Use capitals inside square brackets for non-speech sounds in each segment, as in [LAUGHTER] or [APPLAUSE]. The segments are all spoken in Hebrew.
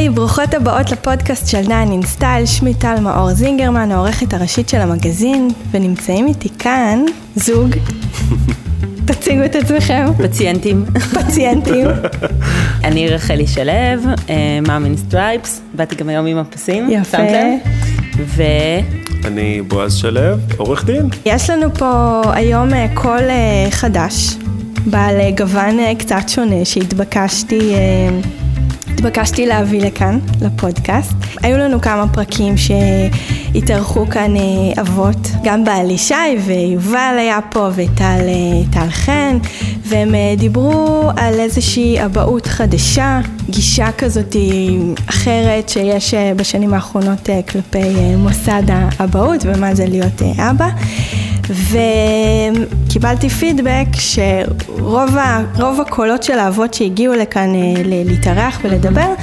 היי, ברוכות הבאות לפודקאסט של Nine in Style, שמי טל מאור זינגרמן, העורכת הראשית של המגזין, ונמצאים איתי כאן זוג. [LAUGHS] תציגו את עצמכם. פציינטים. פציינטים. [LAUGHS] אני רחלי שלו, Mom in Stripes, באתי גם היום עם הפסים. יפה. ו... אני בועז שלו, עורך דין. יש לנו פה היום אה, קול אה, חדש, בעל אה, גוון אה, קצת שונה, שהתבקשתי... אה, התבקשתי להביא לכאן, לפודקאסט. היו לנו כמה פרקים שהתארחו כאן אה, אבות, גם בעלי שי ויובל היה פה וטל אה, חן, והם אה, דיברו על איזושהי אבהות חדשה, גישה כזאת אחרת שיש בשנים האחרונות כלפי מוסד האבהות ומה זה להיות אבא. וקיבלתי פידבק שרוב ה, הקולות של האבות שהגיעו לכאן אה, ל- להתארח ולדבר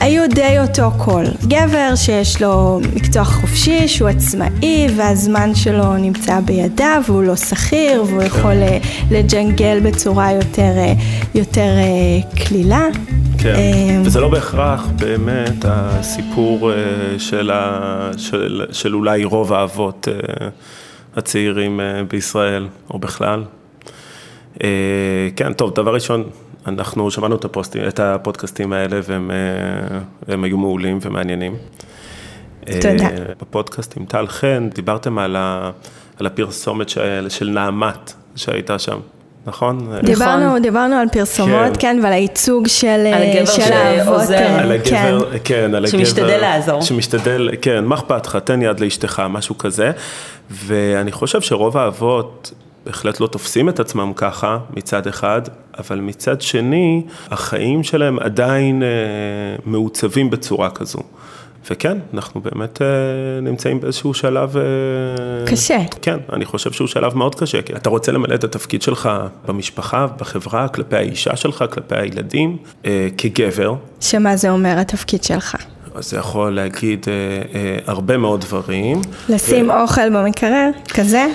היו די אותו קול. גבר שיש לו מקצוע חופשי, שהוא עצמאי והזמן שלו נמצא בידיו והוא לא שכיר והוא יכול אה, לג'נגל בצורה יותר, אה, יותר קלילה. כן, וזה לא בהכרח באמת הסיפור של, ה... של, של אולי רוב האבות הצעירים אה, בישראל, או בכלל. אה, כן, טוב, דבר ראשון, אנחנו שמענו את, הפוסטים, את הפודקאסטים האלה והם אה, והם היו מעולים ומעניינים. תודה. בפודקאסט עם טל חן, דיברתם על, ה... על הפרסומת של, של נעמת שהייתה שם, נכון? דיברנו, דיברנו על פרסומות, כן. כן, ועל הייצוג של, על אה, הגבר של האבות. שעוזר. אה, על הגבר, כן. כן, על הגבר. שמשתדל לעזור. שמשתדל, כן, מה אכפת לך, תן יד לאשתך, משהו כזה. ואני חושב שרוב האבות בהחלט לא תופסים את עצמם ככה, מצד אחד, אבל מצד שני, החיים שלהם עדיין אה, מעוצבים בצורה כזו. וכן, אנחנו באמת אה, נמצאים באיזשהו שלב... אה, קשה. כן, אני חושב שהוא שלב מאוד קשה, כי אתה רוצה למלא את התפקיד שלך במשפחה, בחברה, כלפי האישה שלך, כלפי הילדים, אה, כגבר. שמה זה אומר התפקיד שלך? אז זה יכול להגיד אה, אה, הרבה מאוד דברים. לשים אוכל במקרר, כזה?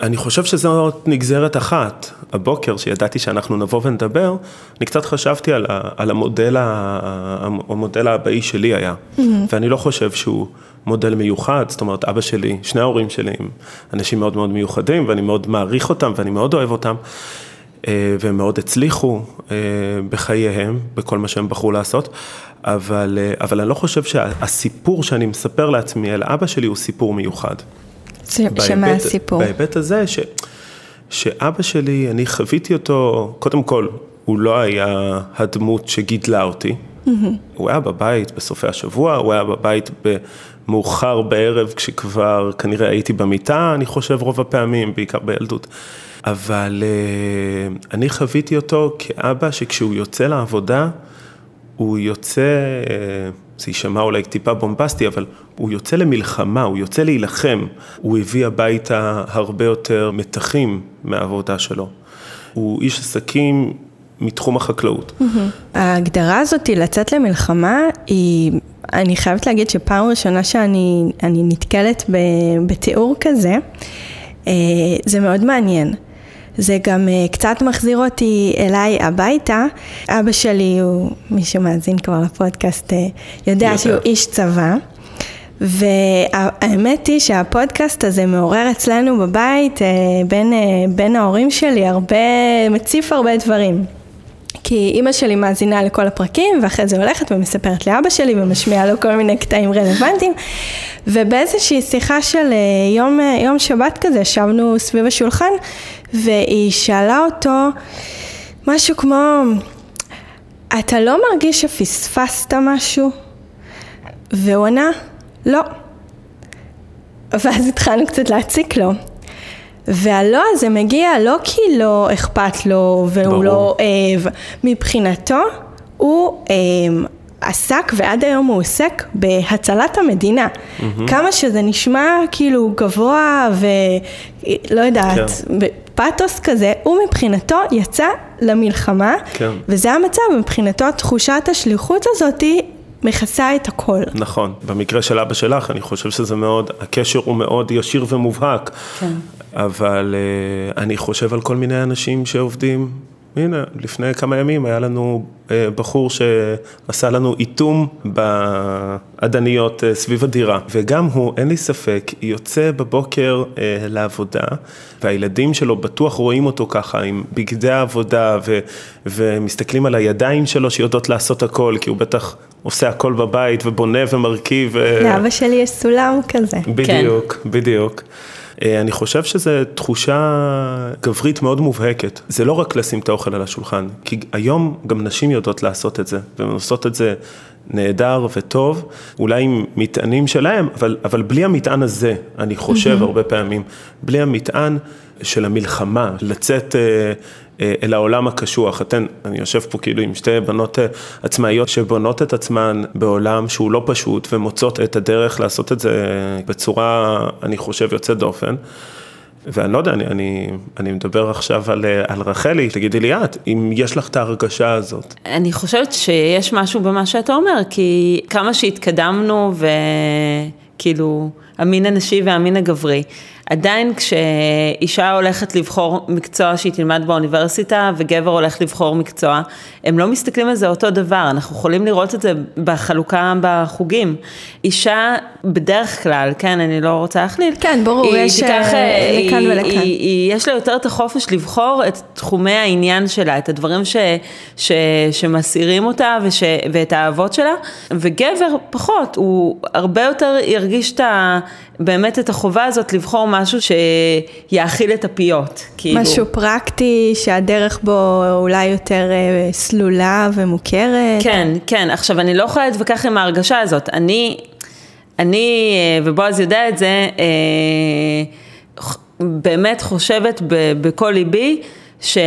אני חושב שזאת נגזרת אחת. הבוקר, שידעתי שאנחנו נבוא ונדבר, אני קצת חשבתי על, ה, על המודל, ה, המודל האבאי שלי היה. Mm-hmm. ואני לא חושב שהוא מודל מיוחד, זאת אומרת, אבא שלי, שני ההורים שלי הם אנשים מאוד מאוד מיוחדים, ואני מאוד מעריך אותם, ואני מאוד אוהב אותם. אה, והם מאוד הצליחו אה, בחייהם, בכל מה שהם בחרו לעשות, אבל, אה, אבל אני לא חושב שהסיפור שאני מספר לעצמי על אבא שלי הוא סיפור מיוחד. ש- שמה הסיפור? בהיבט הזה, ש, שאבא שלי, אני חוויתי אותו, קודם כל, הוא לא היה הדמות שגידלה אותי. הוא היה בבית בסופי השבוע, הוא היה בבית מאוחר בערב, כשכבר כנראה הייתי במיטה, אני חושב רוב הפעמים, בעיקר בילדות. אבל אה, אני חוויתי אותו כאבא שכשהוא יוצא לעבודה, הוא יוצא, אה, זה יישמע אולי טיפה בומבסטי, אבל הוא יוצא למלחמה, הוא יוצא להילחם. הוא הביא הביתה הרבה יותר מתחים מהעבודה שלו. הוא איש עסקים מתחום החקלאות. ההגדרה הזאת, לצאת למלחמה, היא, אני חייבת להגיד שפעם ראשונה שאני אני נתקלת ב, בתיאור כזה, אה, זה מאוד מעניין. זה גם אה, קצת מחזיר אותי אליי הביתה. אבא שלי הוא, מי שמאזין כבר לפודקאסט, אה, יודע. שהוא איש צבא. והאמת היא שהפודקאסט הזה מעורר אצלנו בבית, אה, בין, אה, בין ההורים שלי, הרבה, מציף הרבה דברים. כי אימא שלי מאזינה לכל הפרקים, ואחרי זה הולכת ומספרת לאבא שלי ומשמיעה לו כל מיני קטעים רלוונטיים. ובאיזושהי שיחה של אה, יום, יום שבת כזה, ישבנו סביב השולחן, והיא שאלה אותו משהו כמו, אתה לא מרגיש שפספסת משהו? והוא ענה, לא. ואז התחלנו קצת להציק לו. והלא הזה מגיע לא כי לא אכפת לו והוא ברור. לא אוהב, מבחינתו הוא אה, עסק ועד היום הוא עוסק בהצלת המדינה. Mm-hmm. כמה שזה נשמע כאילו גבוה ולא יודעת, כן. פאתוס כזה, הוא מבחינתו יצא למלחמה, כן. וזה המצב, מבחינתו תחושת השליחות הזאתי מכסה את הכל. נכון, במקרה של אבא שלך, אני חושב שזה מאוד, הקשר הוא מאוד ישיר ומובהק. כן. אבל uh, אני חושב על כל מיני אנשים שעובדים הנה, לפני כמה ימים היה לנו אה, בחור שעשה לנו איתום באדניות אה, סביב הדירה, וגם הוא, אין לי ספק, יוצא בבוקר אה, לעבודה, והילדים שלו בטוח רואים אותו ככה עם בגדי העבודה, ו, ומסתכלים על הידיים שלו שיודעות לעשות הכל, כי הוא בטח עושה הכל בבית ובונה ומרכיב. לאבא שלי יש סולם כזה. בדיוק, כן. בדיוק. אה, אני חושב שזו תחושה גברית מאוד מובהקת. זה לא רק לשים את האוכל על השולחן, כי היום גם נשים יודעות לעשות את זה, והן עושות את זה נהדר וטוב, אולי עם מטענים שלהם, אבל, אבל בלי המטען הזה, אני חושב mm-hmm. הרבה פעמים, בלי המטען של המלחמה, לצאת אה, אה, אל העולם הקשוח. אתן, אני יושב פה כאילו עם שתי בנות אה, עצמאיות שבונות את עצמן בעולם שהוא לא פשוט ומוצאות את הדרך לעשות את זה בצורה, אני חושב, יוצאת דופן. ואני לא יודע, אני, אני, אני מדבר עכשיו על, על רחלי, תגידי לי את, אם יש לך את ההרגשה הזאת. אני חושבת שיש משהו במה שאתה אומר, כי כמה שהתקדמנו וכאילו המין הנשי והמין הגברי. עדיין כשאישה הולכת לבחור מקצוע שהיא תלמד באוניברסיטה וגבר הולך לבחור מקצוע, הם לא מסתכלים על זה אותו דבר, אנחנו יכולים לראות את זה בחלוקה בחוגים. אישה בדרך כלל, כן, אני לא רוצה להכליל, כן, ברור, היא יש תיקח, אה, לכאן היא, ולכאן. היא, היא, יש לה יותר את החופש לבחור את תחומי העניין שלה, את הדברים ש, ש, שמסעירים אותה וש, ואת האהבות שלה, וגבר פחות, הוא הרבה יותר ירגיש את ה... באמת את החובה הזאת לבחור משהו שיאכיל את הפיות. כאילו. משהו פרקטי, שהדרך בו אולי יותר אה, סלולה ומוכרת. כן, כן. עכשיו, אני לא יכולה להתווכח עם ההרגשה הזאת. אני, אני, אה, ובועז יודע את זה, אה, באמת חושבת בכל ליבי, ש,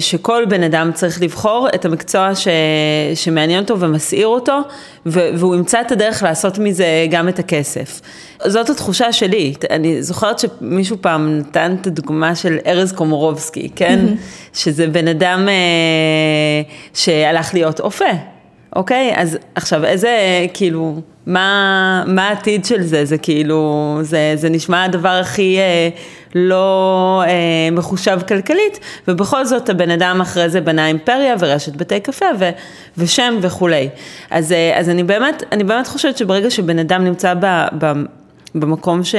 שכל בן אדם צריך לבחור את המקצוע ש, שמעניין אותו ומסעיר אותו, ו, והוא ימצא את הדרך לעשות מזה גם את הכסף. זאת התחושה שלי. אני זוכרת שמישהו פעם נתן את הדוגמה של ארז קומורובסקי, כן? Mm-hmm. [LAUGHS] שזה בן אדם אה, שהלך להיות אופה. אוקיי? אז עכשיו איזה, כאילו, מה, מה העתיד של זה? זה כאילו, זה, זה נשמע הדבר הכי אה, לא אה, מחושב כלכלית, ובכל זאת הבן אדם אחרי זה בנה אימפריה ורשת בתי קפה ו, ושם וכולי. אז, אה, אז אני באמת, אני באמת חושבת שברגע שבן אדם נמצא ב, ב, במקום ש,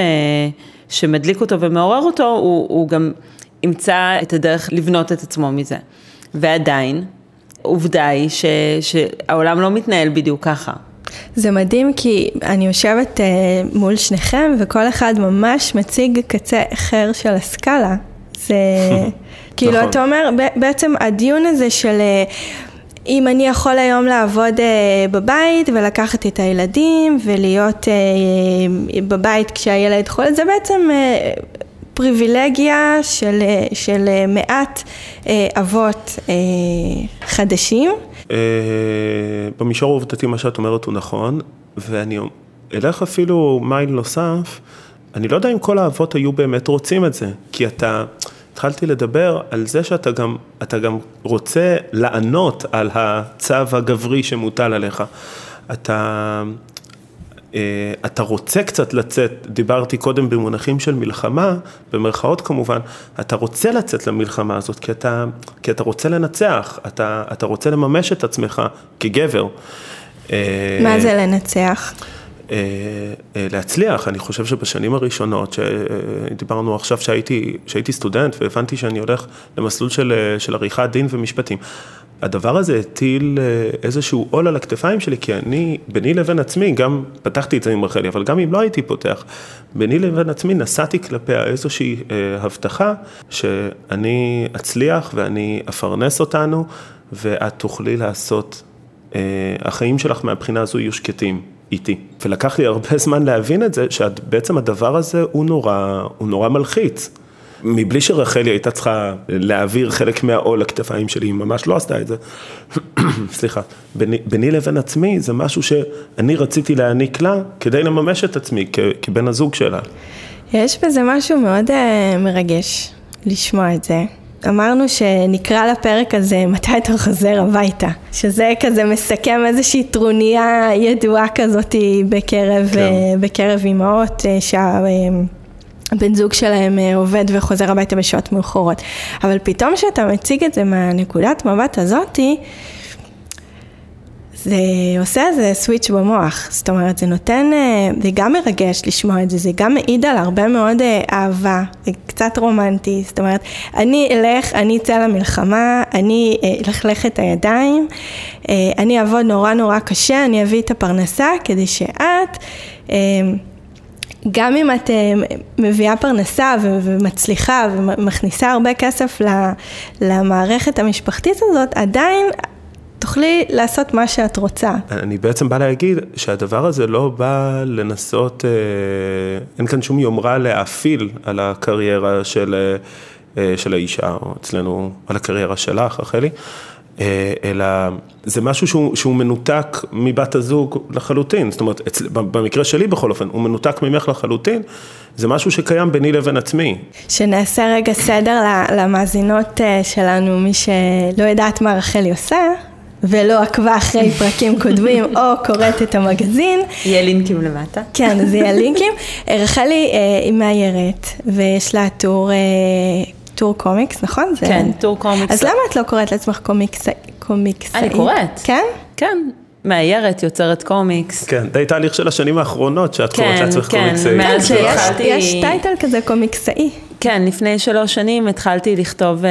שמדליק אותו ומעורר אותו, הוא, הוא גם ימצא את הדרך לבנות את עצמו מזה. ועדיין, עובדה היא ש, שהעולם לא מתנהל בדיוק ככה. זה מדהים כי אני יושבת uh, מול שניכם וכל אחד ממש מציג קצה אחר של הסקאלה. זה [LAUGHS] כאילו נכון. אתה אומר בעצם הדיון הזה של uh, אם אני יכול היום לעבוד uh, בבית ולקחת את הילדים ולהיות uh, bבית כשהילד חולה זה בעצם uh, פריבילגיה של, של מעט אה, אבות אה, חדשים. אה, במישור העובדתי מה שאת אומרת הוא נכון, ואני אלך אפילו מייל נוסף, אני לא יודע אם כל האבות היו באמת רוצים את זה, כי אתה, התחלתי לדבר על זה שאתה גם, גם רוצה לענות על הצו הגברי שמוטל עליך. אתה, אה, אתה רוצה קצת לצאת, דיברתי קודם במונחים של מלחמה, במרכאות כמובן, אתה רוצה לצאת למלחמה הזאת כי אתה, כי אתה רוצה לנצח, אתה, אתה רוצה לממש את עצמך כגבר. אה, מה זה לנצח? אה, להצליח, אני חושב שבשנים הראשונות, שדיברנו עכשיו שהייתי, שהייתי סטודנט והבנתי שאני הולך למסלול של, של עריכת דין ומשפטים, הדבר הזה הטיל אה, איזשהו עול על הכתפיים שלי, כי אני, ביני לבין עצמי, גם פתחתי את זה עם רחלי, אבל גם אם לא הייתי פותח, ביני לבין עצמי נשאתי כלפיה איזושהי אה, הבטחה שאני אצליח ואני אפרנס אותנו, ואת תוכלי לעשות, אה, החיים שלך מהבחינה הזו יהיו שקטים. איתי. ולקח לי הרבה זמן להבין את זה, שבעצם הדבר הזה הוא נורא, הוא נורא מלחיץ. מבלי שרחלי הייתה צריכה להעביר חלק מהעול לכתפיים שלי, היא ממש לא עשתה את זה. [CLEARS THROAT] סליחה, ביני, ביני לבין עצמי זה משהו שאני רציתי להעניק לה כדי לממש את עצמי כ, כבן הזוג שלה. יש בזה משהו מאוד uh, מרגש לשמוע את זה. אמרנו שנקרא לפרק הזה מתי אתה חוזר הביתה, שזה כזה מסכם איזושהי טרוניה ידועה כזאת בקרב, כן. uh, בקרב אימהות, uh, שה... הבן זוג שלהם אה, עובד וחוזר הביתה בשעות מאוחרות. אבל פתאום כשאתה מציג את זה מהנקודת מבט הזאתי, זה עושה איזה סוויץ' במוח, זאת אומרת זה נותן, אה, זה גם מרגש לשמוע את זה, זה גם מעיד על הרבה מאוד אה, אהבה, זה קצת רומנטי, זאת אומרת, אני אלך, אני אצא למלחמה, אני אלכלך את הידיים, אני אעבוד נורא נורא קשה, אני אביא את הפרנסה כדי שאת גם אם את אה, מביאה פרנסה ומצליחה ומכניסה הרבה כסף למערכת המשפחתית הזאת, עדיין תוכלי לעשות מה שאת רוצה. אני בעצם בא להגיד שהדבר הזה לא בא לנסות, אה, אין כאן שום יומרה להאפיל על הקריירה של, אה, של האישה, או אצלנו על הקריירה שלך, רחלי. אה, אלא זה משהו שהוא, שהוא מנותק מבת הזוג לחלוטין, זאת אומרת, אצל, במקרה שלי בכל אופן, הוא מנותק ממך לחלוטין, זה משהו שקיים ביני לבין עצמי. שנעשה רגע סדר למאזינות אה, שלנו, מי שלא יודעת מה רחלי עושה, ולא עקבה אחרי [LAUGHS] פרקים קודמים או קוראת את המגזין. יהיה לינקים למטה. כן, אז יהיה לינקים. [LAUGHS] אה, רחלי היא מאיירת, ויש לה טור טור קומיקס, נכון? כן, טור קומיקס. אז למה את לא קוראת לעצמך קומיקסאית? אני קוראת. כן? כן. מאיירת, יוצרת קומיקס. כן, די תהליך של השנים האחרונות שאת קוראת כן, לעצמך כן, קומיקסאית. מאז כן, שהתחלתי... יש title כזה קומיקסאי. כן, לפני שלוש שנים התחלתי לכתוב אה,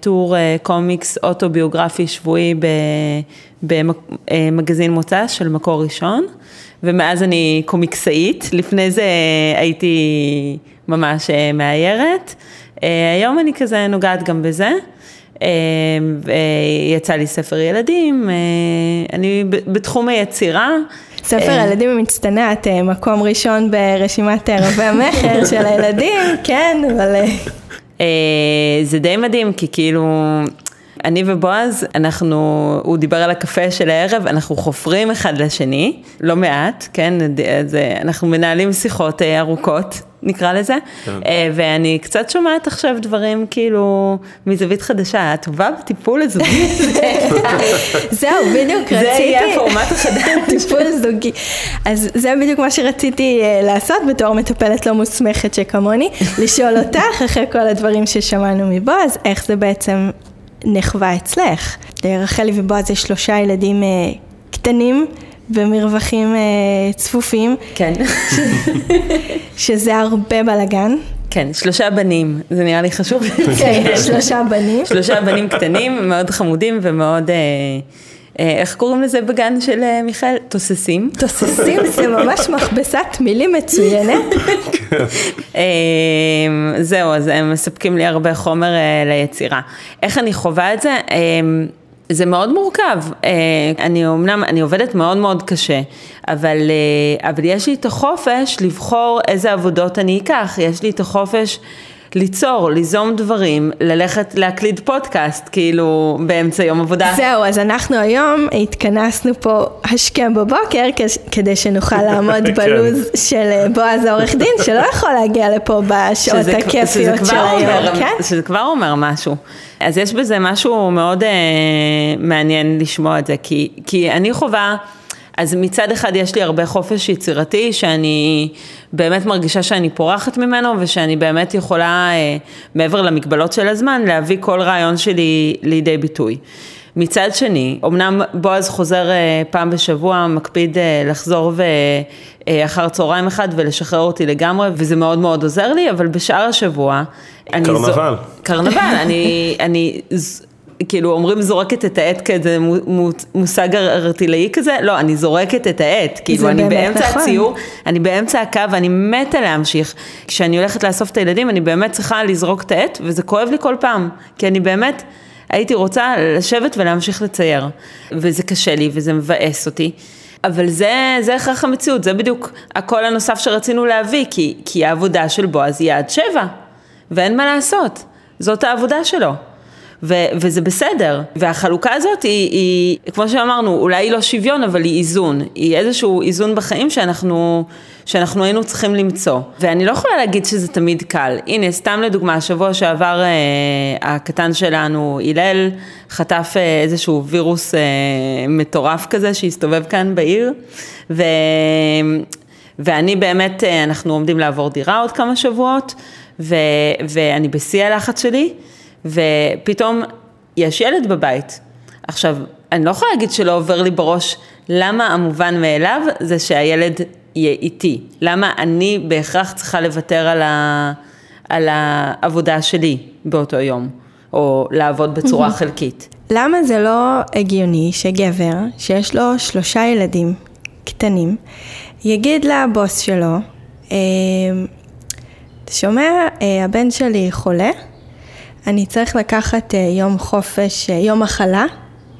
טור אה, קומיקס אוטוביוגרפי שבועי במגזין מוצ"ש של מקור ראשון, ומאז אני קומיקסאית, לפני זה הייתי ממש uh, מאיירת. אה, היום אני כזה נוגעת גם בזה. אה, יצא לי ספר ילדים, אה, אני בתחום היצירה. ספר הילדים המצטנע, את מקום ראשון ברשימת רבי המכר [LAUGHS] של הילדים, כן, אבל... זה די מדהים, כי כאילו... אני ובועז, אנחנו, הוא דיבר על הקפה של הערב, אנחנו חופרים אחד לשני, לא מעט, כן, אז אנחנו מנהלים שיחות ארוכות, נקרא לזה, כן. אה, ואני קצת שומעת עכשיו דברים כאילו מזווית חדשה, את טובה בטיפול הזוגי. [LAUGHS] זהו, בדיוק רציתי. זה יהיה הפורמט החדש. [LAUGHS] טיפול זוגי. אז זה בדיוק מה שרציתי אה, לעשות בתור מטפלת לא מוסמכת שכמוני, [LAUGHS] לשאול אותך, אחרי כל הדברים ששמענו מבועז, איך זה בעצם נחווה אצלך. לרחלי ובועז יש שלושה ילדים אה, קטנים. במרווחים אה, צפופים. כן. [LAUGHS] שזה הרבה בלאגן. כן, שלושה בנים, זה נראה לי חשוב. [LAUGHS] כן, שלושה בנים. שלושה בנים קטנים, מאוד חמודים ומאוד... אה, אה, איך קוראים לזה בגן של אה, מיכאל? תוססים. תוססים זה ממש מכבסת מילים מצוינת. אה, זהו, אז הם מספקים לי הרבה חומר ליצירה. איך אני חווה את זה? זה מאוד מורכב. אה, אני אמנם, אני עובדת מאוד מאוד קשה, אבל, אה, אבל יש לי את החופש לבחור איזה עבודות אני אקח, יש לי את החופש ליצור, ליזום דברים, ללכת להקליד פודקאסט, כאילו, באמצע יום עבודה. זהו, אז אנחנו היום התכנסנו פה השכם בבוקר, כדי שנוכל לעמוד [LAUGHS] כן. בלוז של אה, בועז העורך דין, שלא יכול להגיע לפה בשעות הכיפיות של היום, כן? שזה כבר אומר משהו. אז יש בזה משהו מאוד אה, מעניין לשמוע את זה, כי, כי אני חווה, אז מצד אחד יש לי הרבה חופש יצירתי, שאני באמת מרגישה שאני פורחת ממנו, ושאני באמת יכולה, אה, מעבר למגבלות של הזמן, להביא כל רעיון שלי לידי ביטוי. מצד שני, אמנם בועז חוזר אה, פעם בשבוע, מקפיד אה, לחזור ואחר צהריים אחד ולשחרר אותי לגמרי, וזה מאוד מאוד עוזר לי, אבל בשאר השבוע... קרנבל. זו... קרנבל, אני, אני כאילו אומרים זורקת את העט כאיזה מושג ארטילאי כזה, לא, אני זורקת את העט, כאילו אני באמצע נכון. הציור, אני באמצע הקו ואני מתה להמשיך. כשאני הולכת לאסוף את הילדים, אני באמת צריכה לזרוק את העט, וזה כואב לי כל פעם, כי אני באמת... הייתי רוצה לשבת ולהמשיך לצייר. וזה קשה לי וזה מבאס אותי. אבל זה, זה הכרח המציאות, זה בדיוק הקול הנוסף שרצינו להביא, כי, כי העבודה של בועז היא עד שבע, ואין מה לעשות, זאת העבודה שלו. ו- וזה בסדר. והחלוקה הזאת היא, היא, כמו שאמרנו, אולי היא לא שוויון, אבל היא איזון. היא איזשהו איזון בחיים שאנחנו, שאנחנו היינו צריכים למצוא. ואני לא יכולה להגיד שזה תמיד קל. הנה, סתם לדוגמה, שבוע שעבר אה, הקטן שלנו, הלל, חטף אה, איזשהו וירוס אה, מטורף כזה שהסתובב כאן בעיר, ו... ואני באמת, אה, אנחנו עומדים לעבור דירה עוד כמה שבועות, ו, ואני בשיא הלחץ שלי, ופתאום יש ילד בבית. עכשיו, אני לא יכולה להגיד שלא עובר לי בראש למה המובן מאליו זה שהילד יהיה איתי. למה אני בהכרח צריכה לוותר על, ה, על העבודה שלי באותו יום, או לעבוד בצורה חלקית. למה זה לא הגיוני שגבר שיש לו שלושה ילדים קטנים, יגיד לבוס שלו, "אה, אתה שומע, אה, הבן שלי חולה, אני צריך לקחת אה, יום חופש, אה, יום מחלה,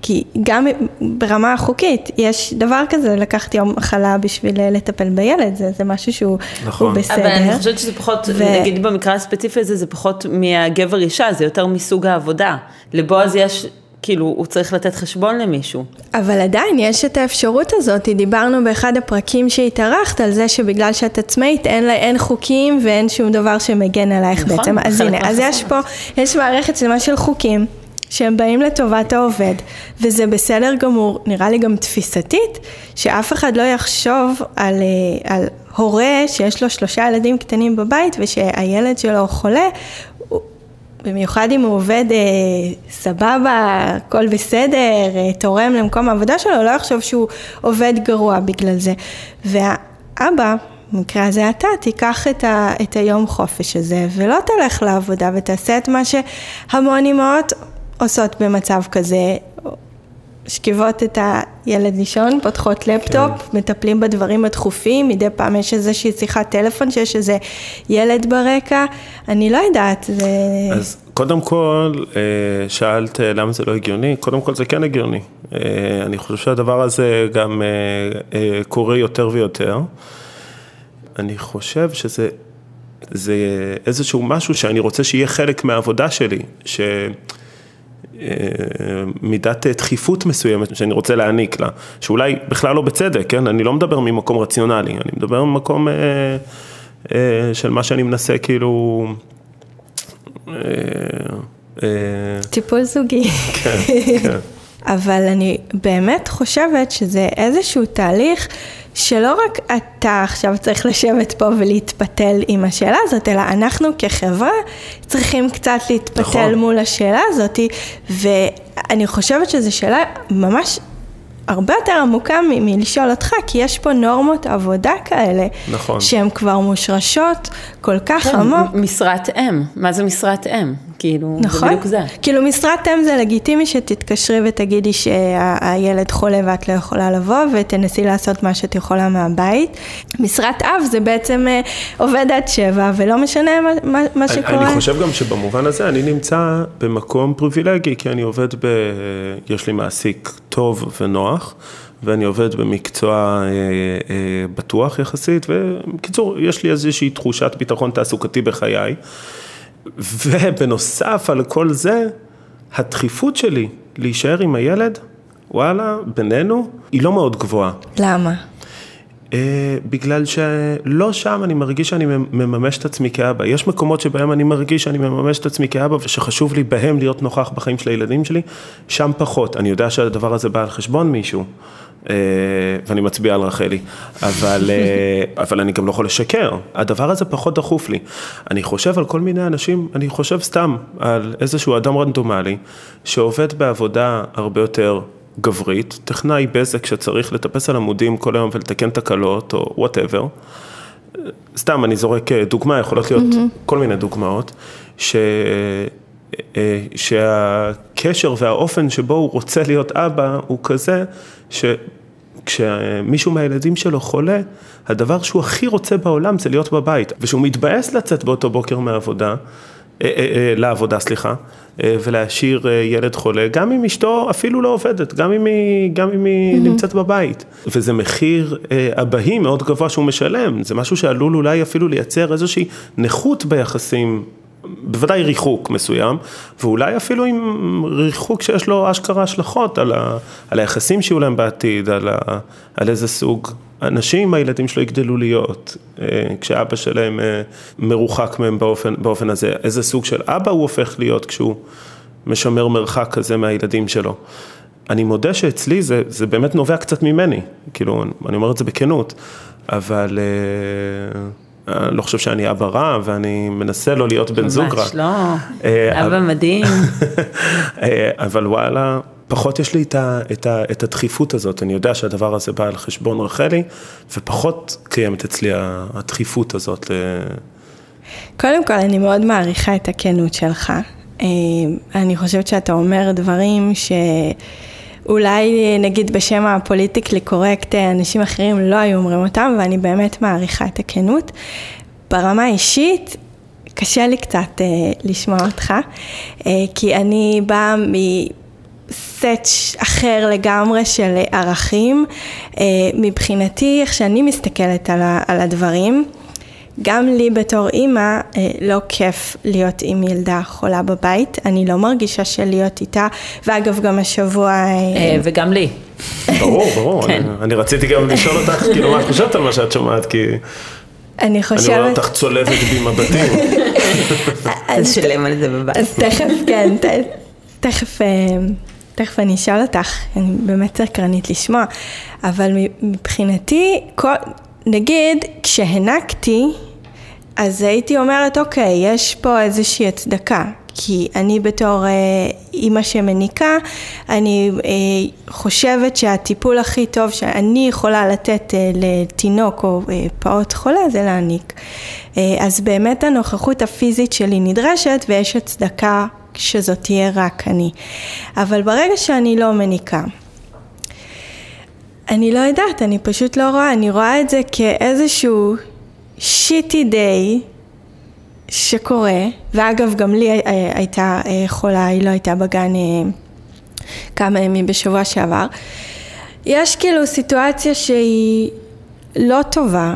כי גם ברמה החוקית יש דבר כזה, לקחת יום מחלה בשביל אה, לטפל בילד, זה, זה משהו שהוא נכון. בסדר. אבל אני חושבת שזה פחות, ו- נגיד במקרה הספציפי הזה, זה פחות מהגבר אישה, זה יותר מסוג העבודה. לבועז יש, כאילו, הוא צריך לתת חשבון למישהו. אבל עדיין יש את האפשרות הזאת, דיברנו באחד הפרקים שהתארחת על זה שבגלל שאת עצמאית אין, לה, אין חוקים ואין שום דבר שמגן עלייך נכון, בעצם. אז הנה, אז יש פה, יש מערכת שלמה של חוקים. שהם באים לטובת העובד, וזה בסדר גמור, נראה לי גם תפיסתית, שאף אחד לא יחשוב על, אה, על הורה שיש לו שלושה ילדים קטנים בבית ושהילד שלו חולה, במיוחד אם הוא עובד אה, סבבה, הכל בסדר, אה, תורם למקום העבודה שלו, לא יחשוב שהוא עובד גרוע בגלל זה. והאבא, במקרה הזה אתה, תיקח את, ה, את היום חופש הזה ולא תלך לעבודה ותעשה את מה שהמון אמהות עושות במצב כזה. משכיבות את הילד לישון, פותחות לפטופ, כן. מטפלים בדברים הדחופים, מדי פעם יש איזושהי שיחת טלפון שיש איזה ילד ברקע, אני לא יודעת, זה... אז קודם כל, אה, שאלת אה, למה זה לא הגיוני, קודם כל זה כן הגיוני. אה, אני חושב שהדבר הזה גם קורה יותר ויותר. אני חושב שזה זה איזשהו משהו שאני רוצה שיהיה חלק מהעבודה שלי, ש... מידת דחיפות מסוימת שאני רוצה להעניק לה, שאולי בכלל לא בצדק, כן? אני לא מדבר ממקום רציונלי, אני מדבר ממקום אה, אה, של מה שאני מנסה כאילו... אה, אה, טיפול זוגי. כן, כן. אבל אני באמת חושבת שזה איזשהו תהליך שלא רק אתה עכשיו צריך לשבת פה ולהתפתל עם השאלה הזאת, אלא אנחנו כחברה צריכים קצת להתפתל נכון. מול השאלה הזאת, ואני חושבת שזו שאלה ממש הרבה יותר עמוקה מ- מלשאול אותך, כי יש פה נורמות עבודה כאלה, נכון. שהן כבר מושרשות כל כך כן, עמוק. משרת אם, מה זה משרת אם? כאילו, זה נכון. בדיוק זה. כאילו משרת אם זה לגיטימי שתתקשרי ותגידי שהילד חולה ואת לא יכולה לבוא ותנסי לעשות מה שאת יכולה מהבית. משרת אב זה בעצם אה, עובד עד שבע ולא משנה מה, מה, מה שקורה. אני חושב גם שבמובן הזה אני נמצא במקום פריבילגי, כי אני עובד ב... יש לי מעסיק טוב ונוח, ואני עובד במקצוע אה, אה, בטוח יחסית, ובקיצור, יש לי איזושהי תחושת ביטחון תעסוקתי בחיי. ובנוסף על כל זה, הדחיפות שלי להישאר עם הילד, וואלה, בינינו, היא לא מאוד גבוהה. למה? Uh, בגלל שלא שם אני מרגיש שאני מממש את עצמי כאבא. יש מקומות שבהם אני מרגיש שאני מממש את עצמי כאבא ושחשוב לי בהם להיות נוכח בחיים של הילדים שלי, שם פחות. אני יודע שהדבר הזה בא על חשבון מישהו, ואני מצביע על רחלי, אבל, אה, [LAUGHS] אבל אני גם לא יכול לשקר. הדבר הזה פחות דחוף לי. אני חושב על כל מיני אנשים, אני חושב סתם על איזשהו אדם רנדומלי שעובד בעבודה הרבה יותר גברית, טכנאי בזק שצריך לטפס על עמודים כל היום ולתקן תקלות או whatever. סתם, אני זורק דוגמה, יכולות להיות מממ-הממ. כל מיני דוגמאות, ש... שהקשר והאופן שבו הוא רוצה להיות אבא הוא כזה, שכשמישהו מהילדים שלו חולה, הדבר שהוא הכי רוצה בעולם זה להיות בבית, ושהוא מתבאס לצאת באותו בוקר מהעבודה, לעבודה, סליחה, ולהשאיר ילד חולה, גם אם אשתו אפילו לא עובדת, גם אם היא, גם אם היא mm-hmm. נמצאת בבית. וזה מחיר אבהי מאוד גבוה שהוא משלם, זה משהו שעלול אולי אפילו לייצר איזושהי נכות ביחסים. בוודאי ריחוק מסוים, ואולי אפילו עם ריחוק שיש לו אשכרה השלכות על, ה, על היחסים שיהיו להם בעתיד, על, ה, על איזה סוג אנשים הילדים שלו יגדלו להיות, כשאבא שלהם מרוחק מהם באופן, באופן הזה, איזה סוג של אבא הוא הופך להיות כשהוא משמר מרחק כזה מהילדים שלו. אני מודה שאצלי זה, זה באמת נובע קצת ממני, כאילו, אני אומר את זה בכנות, אבל אה, לא חושב שאני אבא רע, ואני מנסה לא להיות בן זוג רע. ממש לא, אה, אבא אבל- מדהים. [LAUGHS] אה, אבל וואלה, פחות יש לי את, ה, את, ה, את הדחיפות הזאת, אני יודע שהדבר הזה בא על חשבון רחלי, ופחות קיימת אצלי הדחיפות הזאת. קודם כל, אני מאוד מעריכה את הכנות שלך. אה, אני חושבת שאתה אומר דברים שאולי, אה, נגיד, בשם הפוליטיקלי קורקט, אה, אנשים אחרים לא היו אומרים אותם, ואני באמת מעריכה את הכנות. ברמה האישית, קשה לי קצת אה, לשמוע אותך, אה, כי אני באה מ... סט אחר לגמרי של ערכים. אה, מבחינתי, איך שאני מסתכלת על, ה- על הדברים, גם לי בתור אימא אה, לא כיף להיות עם ילדה חולה בבית, אני לא מרגישה שלהיות איתה, ואגב גם השבוע... אה, אה, וגם לי. ברור, [LAUGHS] ברור, כן. אני, אני רציתי גם לשאול אותך, כאילו, מה את חושבת על מה שאת שומעת, כי אני אני רואה חושבת... אותך צולבת בי מבטים. [LAUGHS] תשלם על זה בבית. אז תכף, כן, ת, תכף, תכף אני אשאל אותך, אני באמת סקרנית לשמוע, אבל מבחינתי, כל, נגיד, כשהנקתי, אז הייתי אומרת, אוקיי, יש פה איזושהי הצדקה, כי אני בתור אה, אימא שמניקה, אני אה, חושבת שהטיפול הכי טוב שאני יכולה לתת אה, לתינוק או אה, פעוט חולה זה להניק. אה, אז באמת הנוכחות הפיזית שלי נדרשת ויש הצדקה שזאת תהיה רק אני. אבל ברגע שאני לא מניקה, אני לא יודעת, אני פשוט לא רואה, אני רואה את זה כאיזשהו שיטי דיי שקורה, ואגב גם לי אה, הייתה אה, חולה, היא לא הייתה בגן אה, כמה ימים בשבוע שעבר. יש כאילו סיטואציה שהיא לא טובה,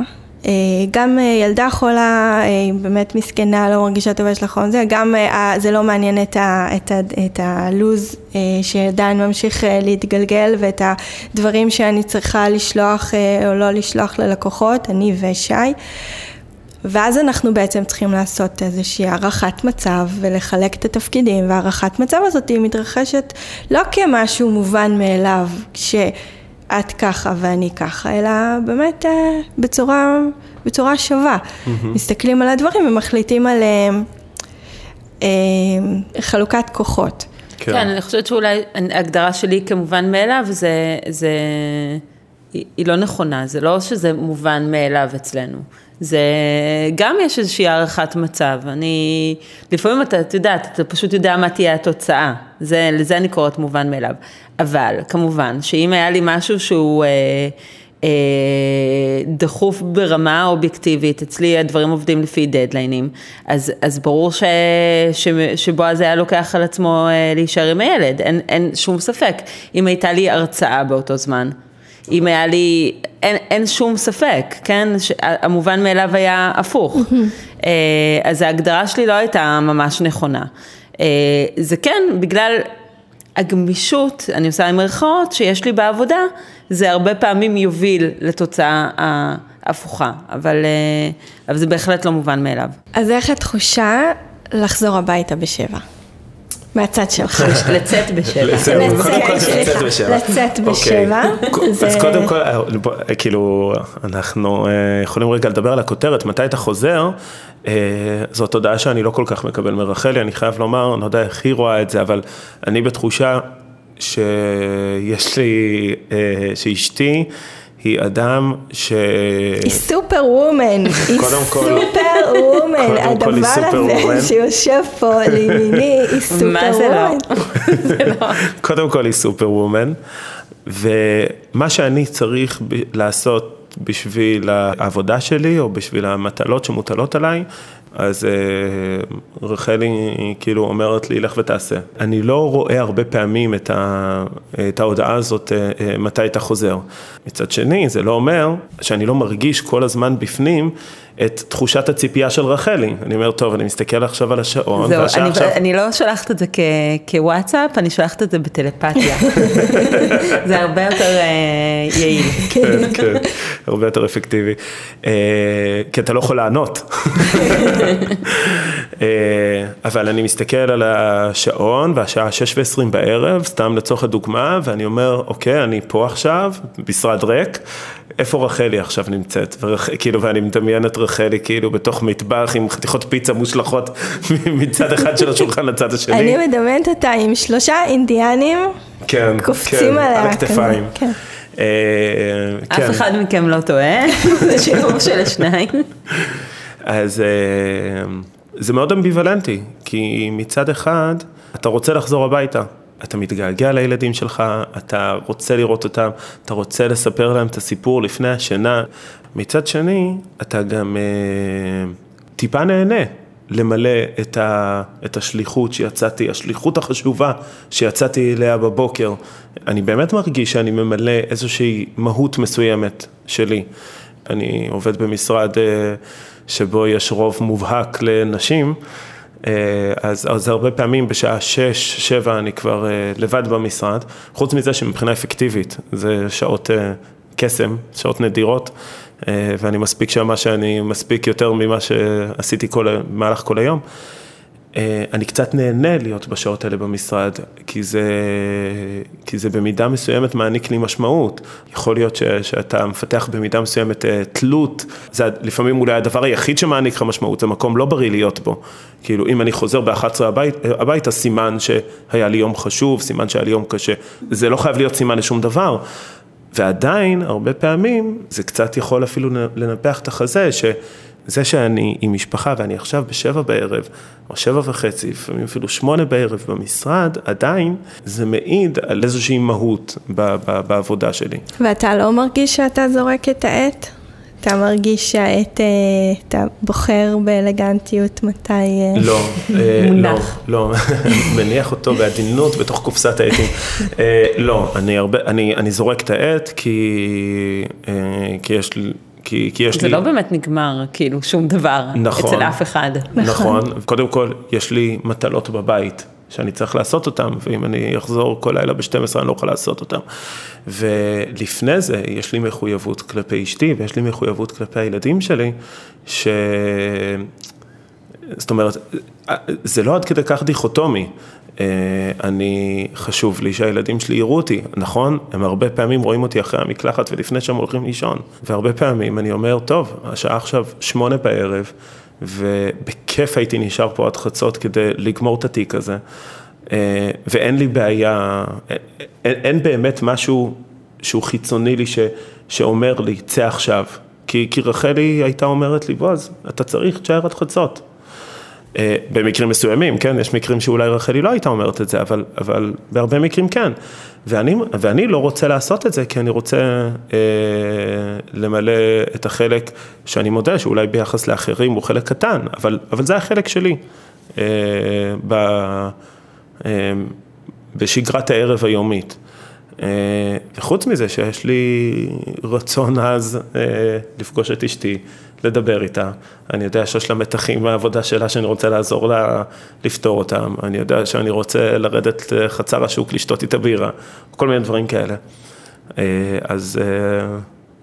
גם אה, ילדה חולה, אה, היא באמת מסכנה, לא מרגישה טובה, יש לה חום זה, גם אה, זה לא מעניין את, ה, את, ה, את הלוז אה, שעדיין ממשיך אה, להתגלגל ואת הדברים שאני צריכה לשלוח אה, או לא לשלוח ללקוחות, אני ושי. ואז אנחנו בעצם צריכים לעשות איזושהי הערכת מצב ולחלק את התפקידים, והערכת מצב הזאת היא מתרחשת לא כמשהו מובן מאליו, שאת ככה ואני ככה, אלא באמת אה, בצורה, בצורה שווה. Mm-hmm. מסתכלים על הדברים ומחליטים על אה, אה, חלוקת כוחות. כן, אני חושבת שאולי ההגדרה שלי כמובן מאליו, זה, זה, היא, היא לא נכונה, זה לא שזה מובן מאליו אצלנו. זה, גם יש איזושהי הערכת מצב, אני, לפעמים אתה, את יודעת, אתה פשוט יודע מה תהיה התוצאה, זה, לזה אני קוראת מובן מאליו. אבל, כמובן, שאם היה לי משהו שהוא... אה, אה, דחוף ברמה אובייקטיבית, אצלי הדברים עובדים לפי דדליינים, אז, אז ברור ש, ש, שבועז היה לוקח על עצמו אה, להישאר עם הילד, אין, אין שום ספק. אם הייתה לי הרצאה באותו זמן, אם היה לי, אין, אין שום ספק, כן? ש, המובן מאליו היה הפוך. [LAUGHS] אה, אז ההגדרה שלי לא הייתה ממש נכונה. אה, זה כן, בגלל... הגמישות, אני עושה עם מירכאות, שיש לי בעבודה, זה הרבה פעמים יוביל לתוצאה ההפוכה, אבל, אה, אבל זה בהחלט לא מובן מאליו. אז איך התחושה לחזור הביתה בשבע? מהצד שלך. לצאת בשבע. לצאת, קודם כל זה לצאת סליחה, בשבע. לצאת אוקיי. בשבע. אז קודם כל, כאילו, אנחנו אה, יכולים רגע לדבר על הכותרת, מתי אתה חוזר, אה, זאת הודעה שאני לא כל כך מקבל מרחלי, אני חייב לומר, אני לא יודע איך היא רואה את זה, אבל אני בתחושה שיש לי, אה, שאשתי היא אדם ש... היא סופר וומן, היא סופר וומן, הדבר. הזה שיושב פה [LAUGHS] לימיני, היא סופר מה זה לא? וומן. קודם כל היא סופר וומן, ומה שאני צריך לעשות בשביל העבודה שלי, או בשביל המטלות שמוטלות עליי, אז אה, רחלי כאילו אומרת לי, לך ותעשה. אני לא רואה הרבה פעמים את, ה, את ההודעה הזאת, אה, אה, מתי אתה חוזר. מצד שני, זה לא אומר שאני לא מרגיש כל הזמן בפנים את תחושת הציפייה של רחלי. אני אומר, טוב, אני מסתכל עכשיו על השעון, זהו, והשעה אני, עכשיו... אני לא שולחת את זה כ, כוואטסאפ, אני שולחת את זה בטלפתיה. [LAUGHS] זה הרבה יותר אה, יעיל. כן, כן. הרבה יותר אפקטיבי. אה, כי אתה לא יכול לענות. [LAUGHS] אה, אבל אני מסתכל על השעון, והשעה 6 ו-20 בערב, סתם לצורך הדוגמה, ואני אומר, אוקיי, אני פה עכשיו, משרד ריק, איפה רחלי עכשיו נמצאת? ורח, כאילו, ואני מדמיין את רחלי כאילו בתוך מטבח עם חתיכות פיצה מושלכות [LAUGHS] מצד אחד של השולחן לצד השני. אני מדמיינת אותה עם שלושה אינדיאנים כן, קופצים כן, עליה. על הכתפיים. כן. אה, אף כן. אחד מכם לא טועה, [LAUGHS] זה שילוב של השניים. אז אה, זה מאוד אמביוולנטי, כי מצד אחד, אתה רוצה לחזור הביתה. אתה מתגעגע לילדים שלך, אתה רוצה לראות אותם, אתה רוצה לספר להם את הסיפור לפני השינה. מצד שני, אתה גם אה, טיפה נהנה למלא את, ה, את השליחות שיצאתי, השליחות החשובה שיצאתי אליה בבוקר. אני באמת מרגיש שאני ממלא איזושהי מהות מסוימת שלי. אני עובד במשרד אה, שבו יש רוב מובהק לנשים, אה, אז, אז הרבה פעמים בשעה שש, שבע אני כבר אה, לבד במשרד, חוץ מזה שמבחינה אפקטיבית זה שעות קסם, שעות נדירות, ואני מספיק שמה שאני מספיק יותר ממה שעשיתי כל, במהלך כל היום. אה, אני קצת נהנה להיות בשעות האלה במשרד, כי זה, כי זה במידה מסוימת מעניק לי משמעות. יכול להיות ש, שאתה מפתח במידה מסוימת אה, תלות, זה לפעמים אולי הדבר היחיד שמעניק לך משמעות, זה מקום לא בריא להיות בו. כאילו, אם אני חוזר ב-11 הבית, הביתה, סימן שהיה לי יום חשוב, סימן שהיה לי יום קשה. זה לא חייב להיות סימן לשום דבר. ועדיין, הרבה פעמים, זה קצת יכול אפילו לנפח את החזה, שזה שאני עם משפחה ואני עכשיו בשבע בערב, או שבע וחצי, לפעמים אפילו שמונה בערב במשרד, עדיין זה מעיד על איזושהי מהות בעבודה שלי. ואתה לא מרגיש שאתה זורק את העט? אתה מרגיש שהעט, אה, אתה בוחר באלגנטיות מתי... אה, לא, אה, לא. לא, [LAUGHS] מניח אותו בעדינות בתוך קופסת העטים. אה, לא, אני הרבה, אני, אני זורק את העט כי, כי יש לי... כי, כי יש זה לי... לא באמת נגמר, כאילו, שום דבר, נכון. אצל אף אחד. נכון. קודם כל, יש לי מטלות בבית שאני צריך לעשות אותן, ואם אני אחזור כל לילה ב-12 אני לא יכול לעשות אותן. ולפני זה, יש לי מחויבות כלפי אשתי, ויש לי מחויבות כלפי הילדים שלי, ש... זאת אומרת, זה לא עד כדי כך דיכוטומי. אה, אני, חשוב לי שהילדים שלי יראו אותי, נכון? הם הרבה פעמים רואים אותי אחרי המקלחת ולפני שהם הולכים לישון. והרבה פעמים אני אומר, טוב, השעה עכשיו שמונה בערב, ובכיף הייתי נשאר פה עד חצות כדי לגמור את התיק הזה. אה, ואין לי בעיה, אין, אין באמת משהו שהוא חיצוני לי ש, שאומר לי, צא עכשיו. כי, כי רחלי הייתה אומרת לי, בועז, אתה צריך, תשאר עד חצות. אה, במקרים מסוימים, כן, יש מקרים שאולי רחלי לא הייתה אומרת את זה, אבל, אבל בהרבה מקרים כן. ואני, ואני לא רוצה לעשות את זה, כי אני רוצה אה, למלא את החלק שאני מודה שאולי ביחס לאחרים הוא חלק קטן, אבל, אבל זה החלק שלי אה, ב, אה, בשגרת הערב היומית. אה, וחוץ מזה שיש לי רצון עז אה, לפגוש את אשתי, לדבר איתה, אני יודע שיש לה מתחים מהעבודה שלה שאני רוצה לעזור לה לפתור אותם, אני יודע שאני רוצה לרדת לחצר השוק לשתות איתה בירה, כל מיני דברים כאלה. אה, אז,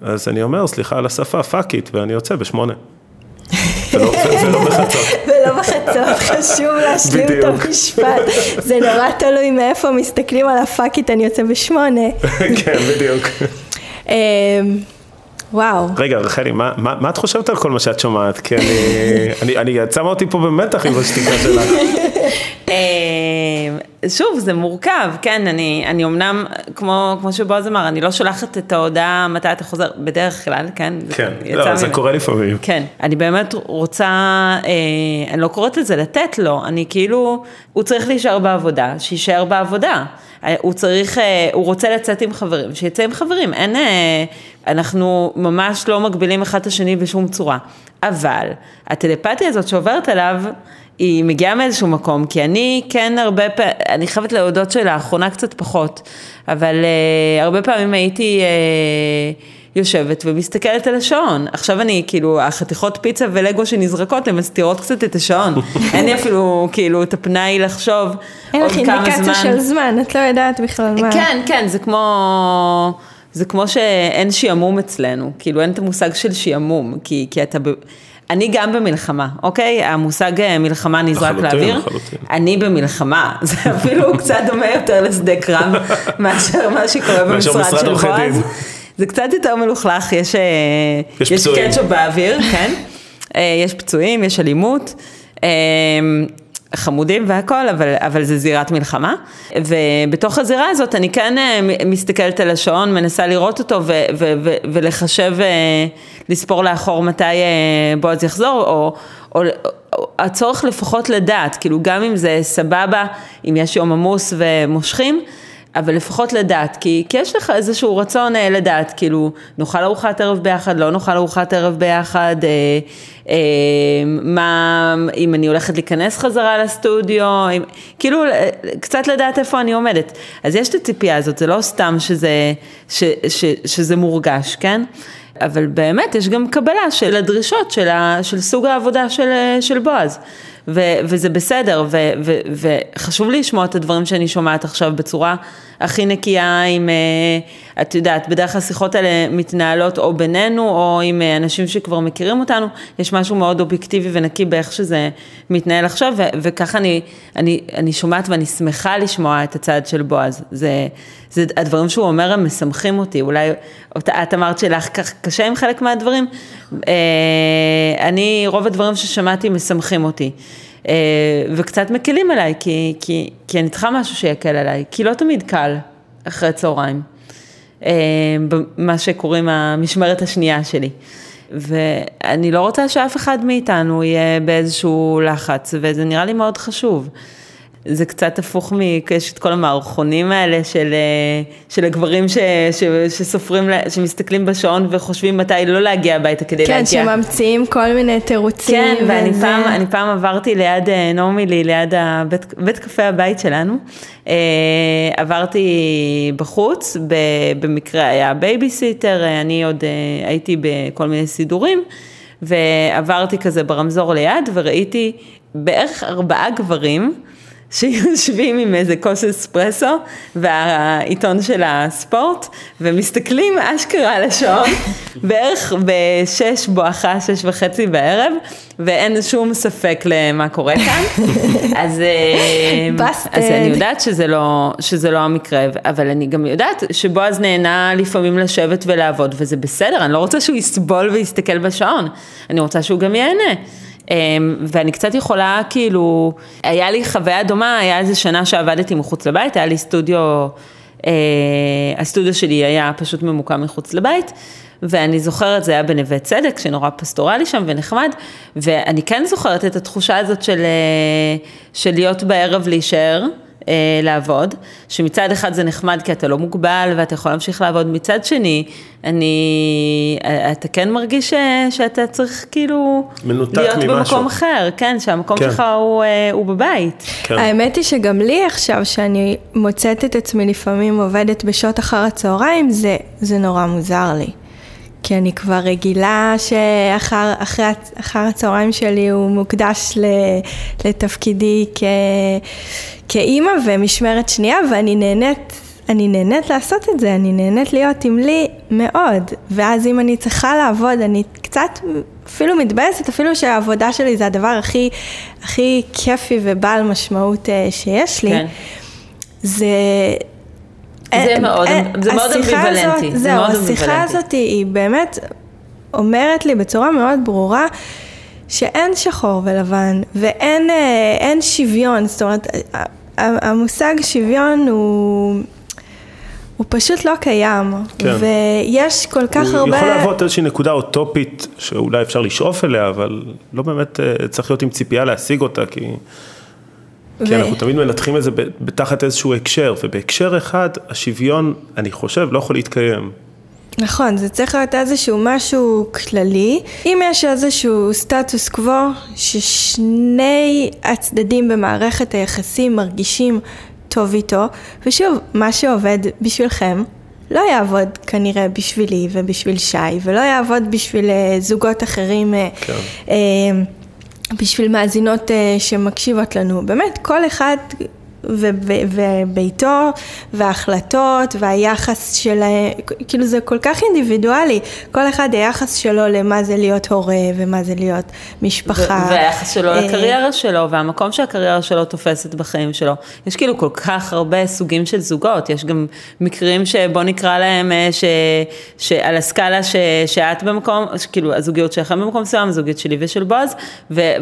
אז אני אומר, סליחה על השפה, fuck it, ואני יוצא בשמונה. ולא, ולא [LAUGHS] בחצות. ולא בחצות, חשוב להשלים את. המשפט. זה נורא תלוי מאיפה מסתכלים על הפאקית, אני יוצא בשמונה. כן, בדיוק. אמ, וואו. רגע, רחלי, מה, מה, מה את חושבת על כל מה שאת שומעת? כי אני, אני, אני, את שמה אותי פה במתח עם השתיקה שלך. אה, שוב, זה מורכב, כן, אני, אני אמנם, כמו, כמו שבועז אמר, אני לא שולחת את ההודעה מתי אתה חוזר, בדרך כלל, כן? כן, לא, זה. קורה לפעמים. כן, אני באמת רוצה, אה, אני לא קוראת לזה לתת לו, אני כאילו, הוא צריך להישאר בעבודה, שיישאר בעבודה. אה, הוא צריך, אה, הוא רוצה לצאת עם חברים, שיצא עם חברים, אין, אה, אנחנו ממש לא מגבילים אחד את השני בשום צורה. אבל הטלפתיה הזאת שעוברת עליו, היא מגיעה מאיזשהו מקום, כי אני כן הרבה פעמים, אני חייבת להודות שלאחרונה קצת פחות, אבל uh, הרבה פעמים הייתי uh, יושבת ומסתכלת על השעון. עכשיו אני, כאילו, החתיכות פיצה ולגו שנזרקות, הן מסתירות קצת את השעון. [LAUGHS] אין לי אפילו, כאילו, את הפנאי לחשוב אין עוד לך כמה אינדיקציה זמן. של זמן, את לא יודעת בכלל מה. כן, כן, זה כמו, זה כמו שאין שעמום אצלנו, כאילו אין את המושג של שעמום, כי, כי אתה... ב... אני גם במלחמה, אוקיי? המושג אה, מלחמה נזרק לחלוטין, לאוויר. לחלוטין. אני במלחמה, [LAUGHS] זה אפילו קצת דומה יותר לשדה קרב [LAUGHS] מאשר מה שקורה במשרד משרד של בועז. זה קצת יותר מלוכלך, יש, אה, יש יש. קטשופ באוויר, כן? [LAUGHS] אה, יש פצועים, יש אלימות. חמודים והכל, אבל, אבל זה זירת מלחמה. ובתוך הזירה הזאת אני כן אה, מסתכלת על השעון, מנסה לראות אותו ו- ו- ו- ולחשב, אה, לספור לאחור מתי אה, בועז יחזור, או, או הצורך לפחות לדעת, כאילו גם אם זה סבבה, אם יש יום עמוס ומושכים, אבל לפחות לדעת, כי, כי יש לך איזשהו רצון אה, לדעת, כאילו, נאכל ארוחת ערב ביחד, לא נאכל ארוחת ערב ביחד, אה, אה, מה, אם אני הולכת להיכנס חזרה לסטודיו, אם, כאילו, אה, קצת לדעת איפה אני עומדת. אז יש את הציפייה הזאת, זה לא סתם שזה, ש, ש, שזה מורגש, כן? אבל באמת יש גם קבלה של הדרישות של, ה, של סוג העבודה של, של בועז. ו, וזה בסדר, ו, ו, וחשוב לי לשמוע את הדברים שאני שומעת עכשיו בצורה הכי נקייה, עם, אה, את יודעת, בדרך כלל השיחות האלה מתנהלות או בינינו, או עם אה, אנשים שכבר מכירים אותנו, יש משהו מאוד אובייקטיבי ונקי באיך שזה מתנהל עכשיו, ו, וככה אני, אני, אני שומעת ואני שמחה לשמוע את הצד של בועז. זה, זה, הדברים שהוא אומר הם משמחים אותי, אולי את, אמרת שלך קשה עם חלק מהדברים, אה, אני, רוב הדברים ששמעתי משמחים אותי. אה, וקצת מקלים עליי, כי, כי, כי אני צריכה משהו שיקל עליי, כי לא תמיד קל אחרי צהריים, אה, במה שקוראים המשמרת השנייה שלי. ואני לא רוצה שאף אחד מאיתנו יהיה באיזשהו לחץ, וזה נראה לי מאוד חשוב. זה קצת הפוך מ... יש את כל המערכונים האלה של, אה, של הגברים ש, ש, שסופרים, שמסתכלים בשעון וחושבים מתי לא להגיע הביתה כדי כן, להגיע. שממציאים כל מיני תירוצים. כן, ואני וזה- פעם, פעם עברתי ליד אה, נורמילי, ליד הבית, בית קפה הבית שלנו, אה, עברתי בחוץ, במקרה היה בייביסיטר, אני עוד הייתי בכל מיני סידורים, ועברתי כזה ברמזור ליד, וראיתי בערך ארבעה גברים. שיושבים [LAUGHS] עם איזה כוס אספרסו והעיתון של הספורט ומסתכלים אשכרה על השעון [LAUGHS] בערך בשש בואכה שש וחצי בערב ואין שום ספק למה קורה כאן. [LAUGHS] אז, אה. אז אני יודעת שזה לא, שזה לא המקרה אבל אני גם יודעת שבועז נהנה לפעמים לשבת ולעבוד וזה בסדר אני לא רוצה שהוא יסבול ויסתכל בשעון. אני רוצה שהוא גם ייהנה ואני קצת יכולה, כאילו, היה לי חוויה דומה, היה איזה שנה שעבדתי מחוץ לבית, היה לי סטודיו, אה, הסטודיו שלי היה פשוט ממוקם מחוץ לבית, ואני זוכרת, זה היה בנווה צדק, שנורא פסטורלי שם ונחמד, ואני כן זוכרת את התחושה הזאת של, אה, של להיות בערב להישאר. אה, לעבוד, שמצד אחד זה נחמד כי אתה לא מוגבל ואתה יכול להמשיך לעבוד, מצד שני, אני, אה, אתה כן מרגיש ש, שאתה צריך כאילו מנותק להיות ממשהו. במקום אחר, כן, שהמקום כן. שלך הוא, אה, הוא בבית. כן. האמת היא שגם לי עכשיו, שאני מוצאת את עצמי לפעמים עובדת בשעות אחר הצהריים, זה, זה נורא מוזר לי. כי אני כבר רגילה שאחר אחרי, אחר הצהריים שלי הוא מוקדש ל, לתפקידי כ, כאימא ומשמרת שנייה, ואני נהנית, אני נהנית לעשות את זה, אני נהנית להיות עם לי מאוד. ואז אם אני צריכה לעבוד, אני קצת אפילו מתבאסת, אפילו שהעבודה שלי זה הדבר הכי, הכי כיפי ובעל משמעות אה, שיש לי. כן. זה... זה מאוד- זה מאוד אמביוולנטי, זהו, השיחה. הזאת היא באמת אומרת לי בצורה מאוד ברורה שאין שחור ולבן ואין אה, שוויון, זאת אומרת, המושג שוויון הוא... הוא פשוט לא קיים, כן. ויש כל כך הוא הרבה... יכול להוות איזושהי נקודה אוטופית שאולי אפשר לשאוף אליה, אבל לא באמת אה, צריך להיות עם ציפייה להשיג אותה, כי, כי ו- אנחנו תמיד מנתחים את זה בתחת איזשהו הקשר, ובהקשר אחד, השוויון, אני חושב, לא יכול להתקיים. נכון, זה צריך להיות איזשהו משהו כללי. אם יש איזשהו סטטוס קוו ששני הצדדים במערכת היחסים מרגישים טוב איתו, ושוב, מה שעובד בשבילכם לא יעבוד כנראה בשבילי ובשביל שי, ולא יעבוד בשביל אה, זוגות אחרים, אה, כן. בשביל מאזינות אה, שמקשיבות לנו. באמת, כל אחד וביתו, וההחלטות, והיחס שלהם, כאילו זה כל כך אינדיבידואלי, כל אחד היחס שלו למה זה להיות הורה, ומה זה להיות משפחה. והיחס שלו אה, לקריירה שלו, והמקום שהקריירה שלו תופסת בחיים שלו. יש כאילו כל כך הרבה סוגים של זוגות, יש גם מקרים שבוא נקרא להם, אה, ש, שעל הסקאלה ש, שאת במקום, כאילו הזוגיות שלכם במקום מסוים, הזוגיות שלי ושל בועז,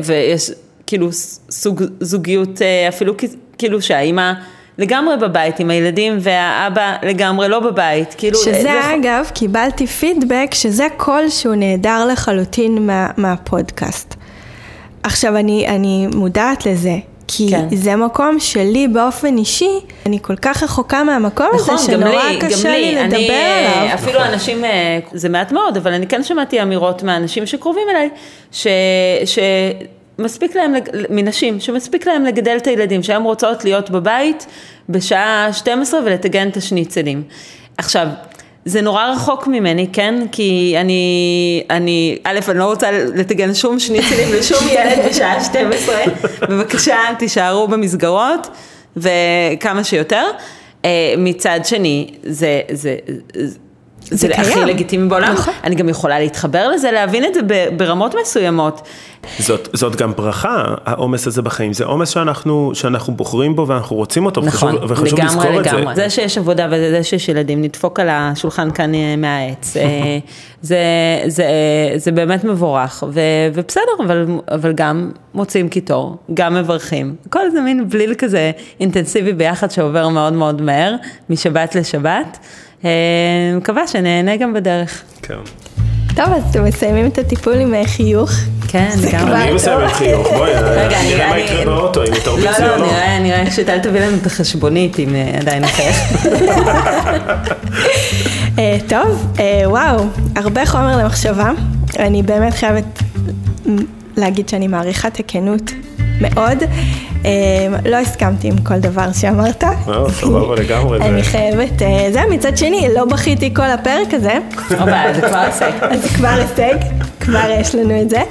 ויש כאילו סוג, זוגיות אה, אפילו כאילו שהאימא לגמרי בבית עם הילדים והאבא לגמרי לא בבית, כאילו... שזה זה... אגב, קיבלתי פידבק שזה קול שהוא נהדר לחלוטין מה, מהפודקאסט. עכשיו אני, אני מודעת לזה, כי כן. זה מקום שלי באופן אישי, אני כל כך רחוקה מהמקום נכון, הזה, שנורא לי, קשה לי, לי לדבר אני, אה, עליו. אפילו נכון. אנשים, אה, זה מעט מאוד, אבל אני כן שמעתי אמירות מאנשים שקרובים אליי, ש... ש... מספיק להם, מנשים, שמספיק להם לגדל את הילדים, שהן רוצות להיות בבית בשעה 12 ולטגן את השניצלים. עכשיו, זה נורא רחוק ממני, כן? כי אני, אני, א', אני לא רוצה לטגן שום שניצלים לשום [LAUGHS] ילד בשעה 12, בבקשה, תישארו במסגרות, וכמה שיותר. אה, מצד שני, זה, זה, זה זה, זה הכי לגיטימי בעולם. נכון. אני גם יכולה להתחבר לזה, להבין את זה ברמות מסוימות. זאת, זאת גם ברכה, העומס הזה בחיים. זה עומס שאנחנו, שאנחנו בוחרים בו ואנחנו רוצים אותו, נכון, וחשוב, וחשוב לגמרי, לזכור לגמרי. את זה. זה שיש עבודה וזה שיש ילדים, נדפוק על השולחן כאן אה, מהעץ. [LAUGHS] אה, זה, זה, זה באמת מבורך, ו, ובסדר, אבל, אבל גם מוצאים קיטור, גם מברכים. כל זה מין בליל כזה אינטנסיבי ביחד שעובר מאוד מאוד מהר, משבת לשבת. אה, מקווה שנהנה גם בדרך. כן. טוב, אז אתם מסיימים את הטיפול עם אה, חיוך. כן, גם. אני מסיים עם חיוך, בואי, נראה מה יקרה באוטו, אם תרביצי או לא. לא, לא, נראה שטל תביא לנו את החשבונית אם אה, עדיין אחר. [LAUGHS] טוב, וואו, הרבה חומר למחשבה. אני באמת חייבת להגיד שאני מעריכה את הכנות מאוד. אמ, לא הסכמתי עם כל דבר שאמרת. לא, סבבה לגמרי. [LAUGHS] אני חייבת, אה, זה מצד שני, לא בכיתי כל הפרק הזה. זה כבר הישג. זה כבר הישג, כבר יש לנו את זה.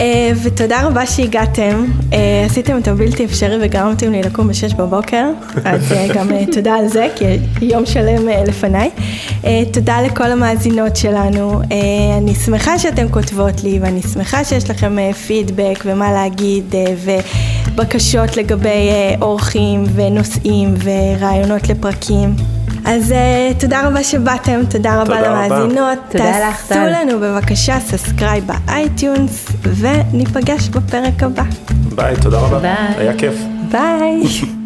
אה, ותודה רבה שהגעתם, אה, עשיתם את הבלתי אפשרי וגרמתם לי לקום בשש בבוקר, אז גם תודה על זה, כי יום שלם לפניי. תודה לכל המאזינות שלנו, אני שמחה שאתן כותבות לי, ואני שמחה שיש לכם פידבק ומה להגיד, ובקשות לגבי אורחים ונושאים ורעיונות לפרקים. אז אה, תודה רבה שבאתם, תודה רבה תודה למאזינות. תודה לך, טל. תעשו לנו בבקשה subscribe ב iTunes, וניפגש בפרק הבא. ביי, תודה רבה. ביי. היה כיף. ביי. [LAUGHS]